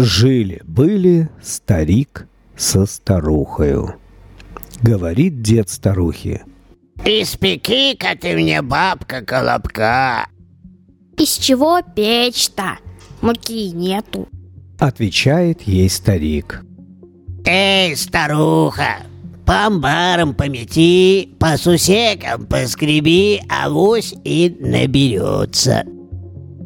Жили-были старик со старухою. Говорит дед старухе. Испеки-ка ты мне, бабка, колобка. Из чего печь-то? Муки нету. Отвечает ей старик. Эй, старуха, по амбарам помети, по сусекам поскреби, авось и наберется.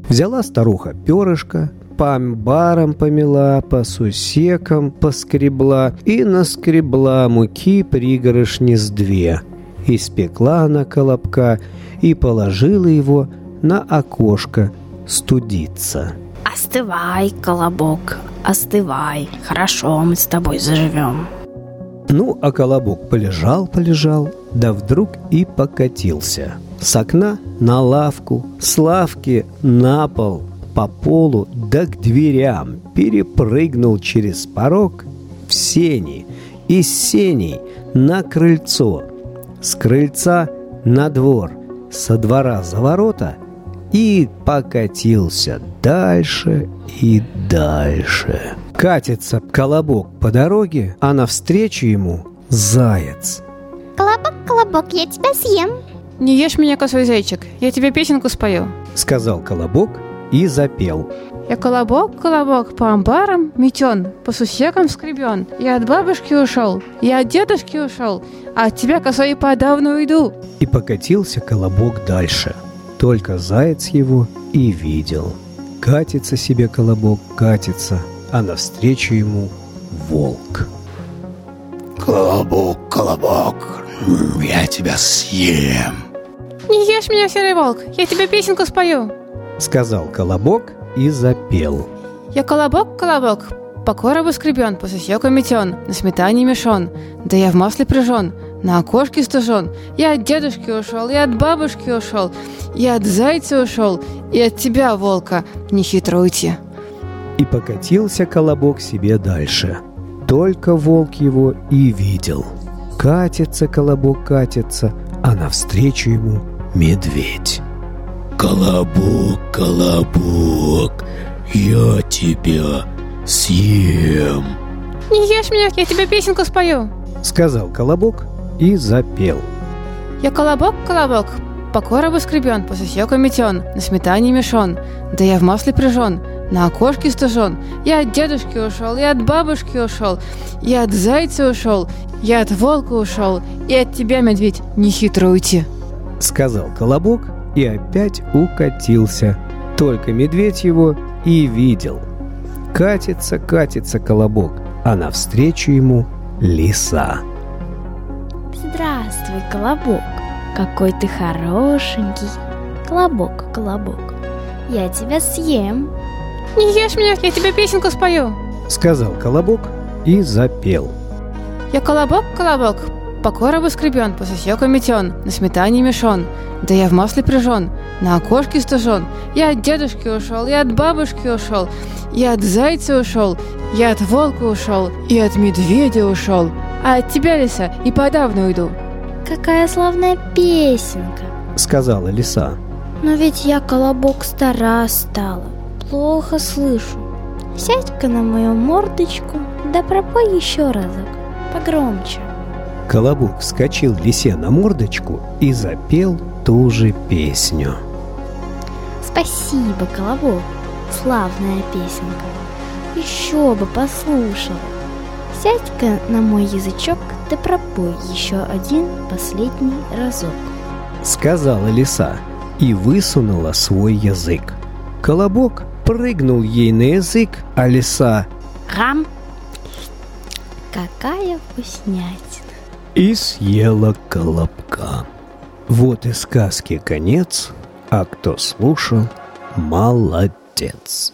Взяла старуха перышко, по амбарам помела, по сусекам поскребла и наскребла муки пригоршни с две. Испекла она колобка и положила его на окошко студиться. Остывай, колобок, остывай. Хорошо, мы с тобой заживем. Ну, а колобок полежал-полежал, да вдруг и покатился. С окна на лавку, с лавки на пол, по полу да к дверям, перепрыгнул через порог в сени, из сеней на крыльцо, с крыльца на двор, со двора за ворота и покатился дальше и дальше. Катится колобок по дороге, а навстречу ему заяц. Колобок, колобок, я тебя съем. Не ешь меня, косой зайчик, я тебе песенку спою. Сказал колобок и запел. Я колобок, колобок, по амбарам метен, по сусекам скребен. Я от бабушки ушел, я от дедушки ушел, а от тебя косой подавно уйду. И покатился колобок дальше. Только заяц его и видел. Катится себе колобок, катится, а навстречу ему волк. Колобок, колобок, я тебя съем. Не ешь меня, серый волк, я тебе песенку спою. Сказал колобок и запел. Я колобок, колобок, по коробу скребен, по сусеку метен, на сметане мешон, да я в масле прижен, на окошке стужен. Я от дедушки ушел, я от бабушки ушел, я от зайца ушел, и от тебя, волка, не хитро уйти. И покатился колобок себе дальше. Только волк его и видел. Катится колобок, катится, а навстречу ему медведь. Колобок, колобок, я тебя съем. Не ешь меня, я тебе песенку спою. Сказал колобок и запел. Я колобок, колобок, по коробу скребен, по сусеку метен, на сметане мешон, да я в масле прижен, на окошке стужен. Я от дедушки ушел, я от бабушки ушел, я от зайца ушел, я от волка ушел, и от тебя, медведь, не хитро уйти. Сказал колобок и опять укатился. Только медведь его и видел. Катится, катится колобок, а навстречу ему лиса. Здравствуй, колобок. Какой ты хорошенький. Колобок, колобок, я тебя съем. Не ешь меня, я тебе песенку спою. Сказал колобок и запел. Я колобок, колобок, по коробу скребен, по сусеку метен, на сметане мешон, да я в масле прижен, на окошке стужен. Я от дедушки ушел, я от бабушки ушел, я от зайца ушел, я от волка ушел, и от медведя ушел, а от тебя, лиса, и подавно уйду. Какая славная песенка. Сказала лиса. Но ведь я, колобок, стара стала. Плохо слышу. Сядь-ка на мою мордочку, да пропой еще разок. Погромче. Колобок вскочил лисе на мордочку и запел ту же песню. Спасибо, колобок. Славная песенка. Еще бы послушала. Сядь-ка на мой язычок, да пропой еще один последний разок. Сказала лиса и высунула свой язык. Колобок прыгнул ей на язык, а лиса Рам! Какая вкуснятина! И съела колобка. Вот и сказки конец, а кто слушал, молодец.